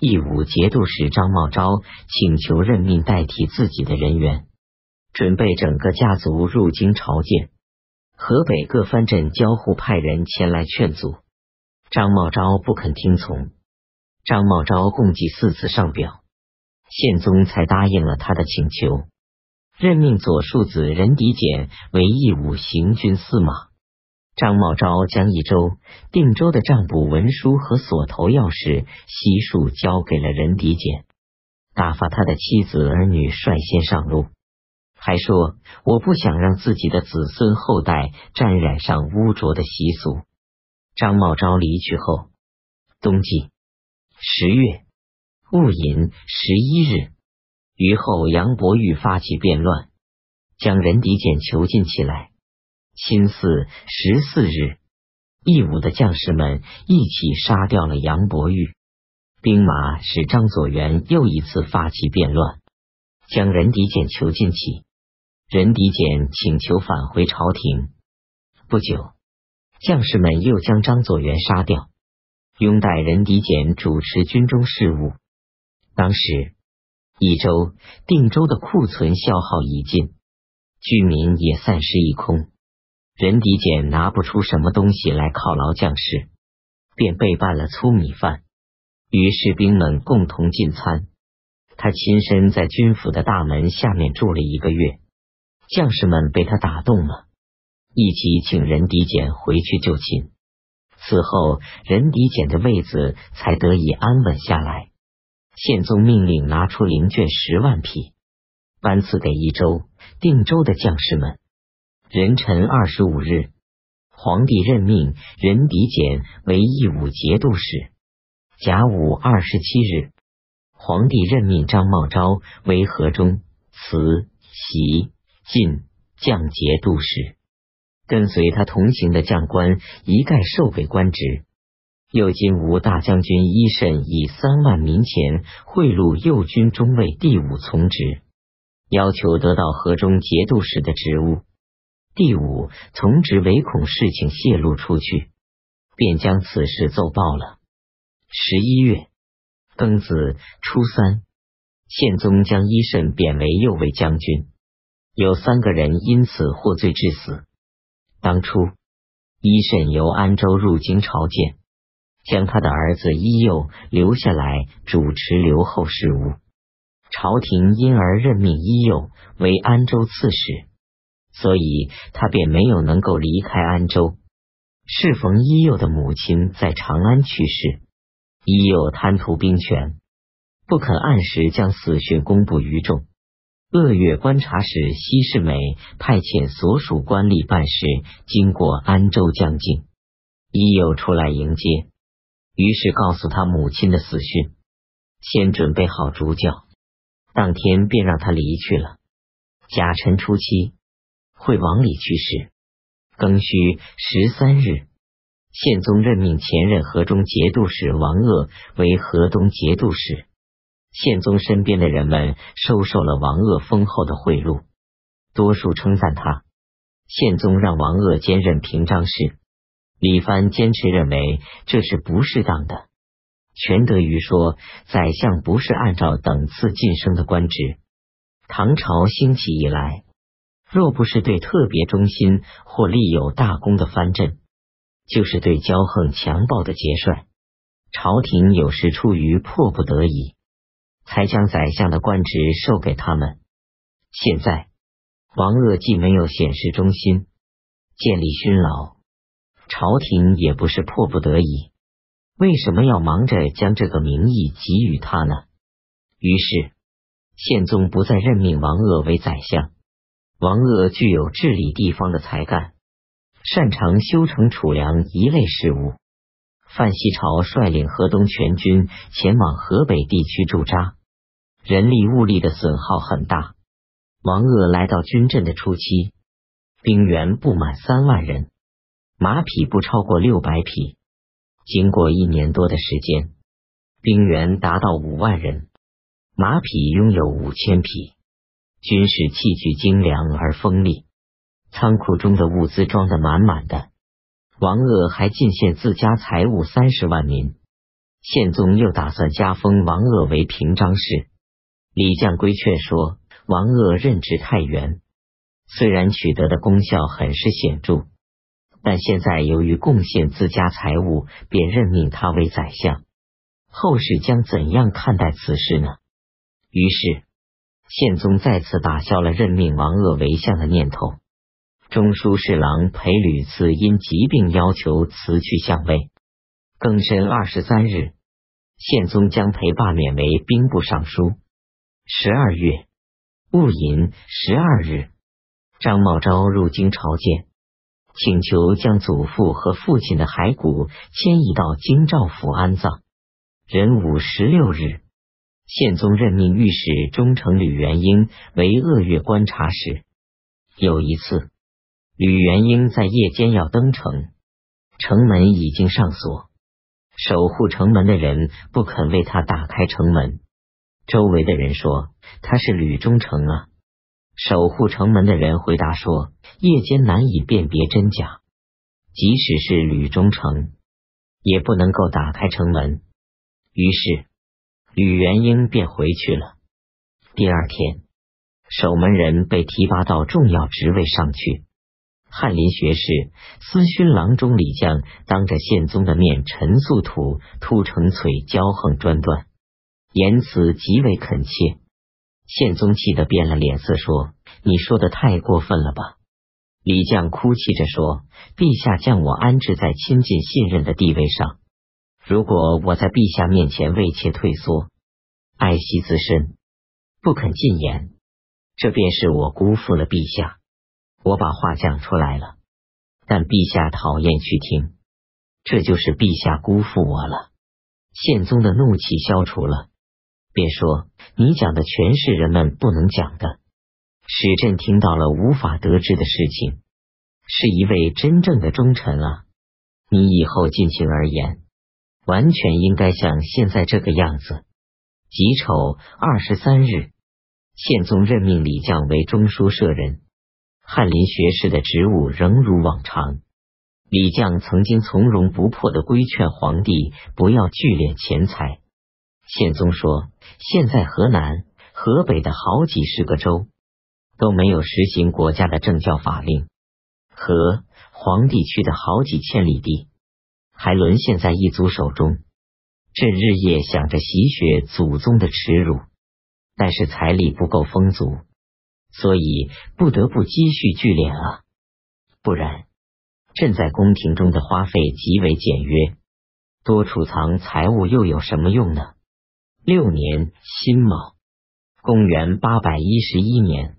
义武节度使张茂昭请求任命代替自己的人员，准备整个家族入京朝见。河北各藩镇交互派人前来劝阻，张茂昭不肯听从。张茂昭共计四次上表，宪宗才答应了他的请求，任命左庶子任迪简为义武行军司马。张茂昭将益州、定州的账簿文书和锁头钥匙悉数交给了任迪简，打发他的妻子儿女率先上路，还说：“我不想让自己的子孙后代沾染上污浊的习俗。”张茂昭离去后，冬季。十月戊寅十一日，于后杨伯玉发起变乱，将任迪简囚禁起来。辛巳十四日，义武的将士们一起杀掉了杨伯玉。兵马使张左元又一次发起变乱，将任迪简囚禁起。任迪简请求返回朝廷。不久，将士们又将张左元杀掉。拥戴任迪简主持军中事务。当时，益州、定州的库存消耗已尽，居民也散失一空。任迪简拿不出什么东西来犒劳将士，便备办了粗米饭，与士兵们共同进餐。他亲身在军府的大门下面住了一个月，将士们被他打动了，一起请任迪简回去就寝。此后，任迪简的位子才得以安稳下来。宪宗命令拿出灵卷十万匹，颁赐给益州、定州的将士们。壬辰二十五日，皇帝任命任迪简为义武节度使。甲午二十七日，皇帝任命张茂昭为河中、慈、喜、晋将节度使。跟随他同行的将官一概授给官职。右金吾大将军伊慎以三万民钱贿赂右军中尉第五从职，要求得到河中节度使的职务。第五从职唯恐事情泄露出去，便将此事奏报了。十一月庚子初三，宪宗将伊慎贬为右卫将军，有三个人因此获罪致死。当初，伊慎由安州入京朝见，将他的儿子伊佑留下来主持留后事务。朝廷因而任命伊佑为安州刺史，所以他便没有能够离开安州。适逢伊佑的母亲在长安去世，伊佑贪图兵权，不肯按时将死讯公布于众。鄂越观察使西世美派遣所属官吏办事，经过安州将境，已有出来迎接，于是告诉他母亲的死讯，先准备好主教，当天便让他离去了。甲辰初七，惠王里去世，庚戌十三日，宪宗任命前任河中节度使王鄂为河东节度使。宪宗身边的人们收受了王鄂丰厚的贿赂，多数称赞他。宪宗让王鄂兼任平章事，李藩坚持认为这是不适当的。全德于说，宰相不是按照等次晋升的官职。唐朝兴起以来，若不是对特别忠心或立有大功的藩镇，就是对骄横强暴的节帅，朝廷有时出于迫不得已。才将宰相的官职授给他们。现在王鄂既没有显示忠心，建立勋劳，朝廷也不是迫不得已，为什么要忙着将这个名义给予他呢？于是宪宗不再任命王鄂为宰相。王鄂具有治理地方的才干，擅长修成储粮一类事务。范希朝率领河东全军前往河北地区驻扎。人力物力的损耗很大。王鄂来到军阵的初期，兵员不满三万人，马匹不超过六百匹。经过一年多的时间，兵员达到五万人，马匹拥有五千匹，军事器具精良而锋利，仓库中的物资装得满满的。王鄂还进献自家财物三十万民。宪宗又打算加封王鄂为平章事。李将规劝说王鄂任职太原，虽然取得的功效很是显著，但现在由于贡献自家财物，便任命他为宰相。后世将怎样看待此事呢？于是，宪宗再次打消了任命王鄂为相的念头。中书侍郎裴屡次因疾病要求辞去相位。庚申二十三日，宪宗将裴罢免为兵部尚书。十二月戊寅十二日，张茂昭入京朝见，请求将祖父和父亲的骸骨迁移到京兆府安葬。壬午十六日，宪宗任命御史中丞吕元英为鄂越观察使。有一次，吕元英在夜间要登城，城门已经上锁，守护城门的人不肯为他打开城门。周围的人说他是吕中丞啊。守护城门的人回答说，夜间难以辨别真假，即使是吕中丞，也不能够打开城门。于是，吕元英便回去了。第二天，守门人被提拔到重要职位上去。翰林学士、司勋郎中李将当着宪宗的面陈素土突成璀骄横专断，言辞极为恳切。宪宗气得变了脸色，说：“你说的太过分了吧？”李将哭泣着说：“陛下将我安置在亲近信任的地位上。”如果我在陛下面前畏怯退缩，爱惜自身，不肯进言，这便是我辜负了陛下。我把话讲出来了，但陛下讨厌去听，这就是陛下辜负我了。宪宗的怒气消除了，便说：“你讲的全是人们不能讲的，使朕听到了无法得知的事情，是一位真正的忠臣啊！你以后尽情而言。”完全应该像现在这个样子。己丑二十三日，宪宗任命李绛为中书舍人，翰林学士的职务仍如往常。李绛曾经从容不迫的规劝皇帝不要聚敛钱财。宪宗说：“现在河南、河北的好几十个州都没有实行国家的政教法令，和皇帝区的好几千里地。”还沦陷在异族手中，朕日夜想着洗雪祖宗的耻辱，但是财力不够丰足，所以不得不积蓄聚敛啊！不然，朕在宫廷中的花费极为简约，多储藏财物又有什么用呢？六年辛卯，公元八百一十一年。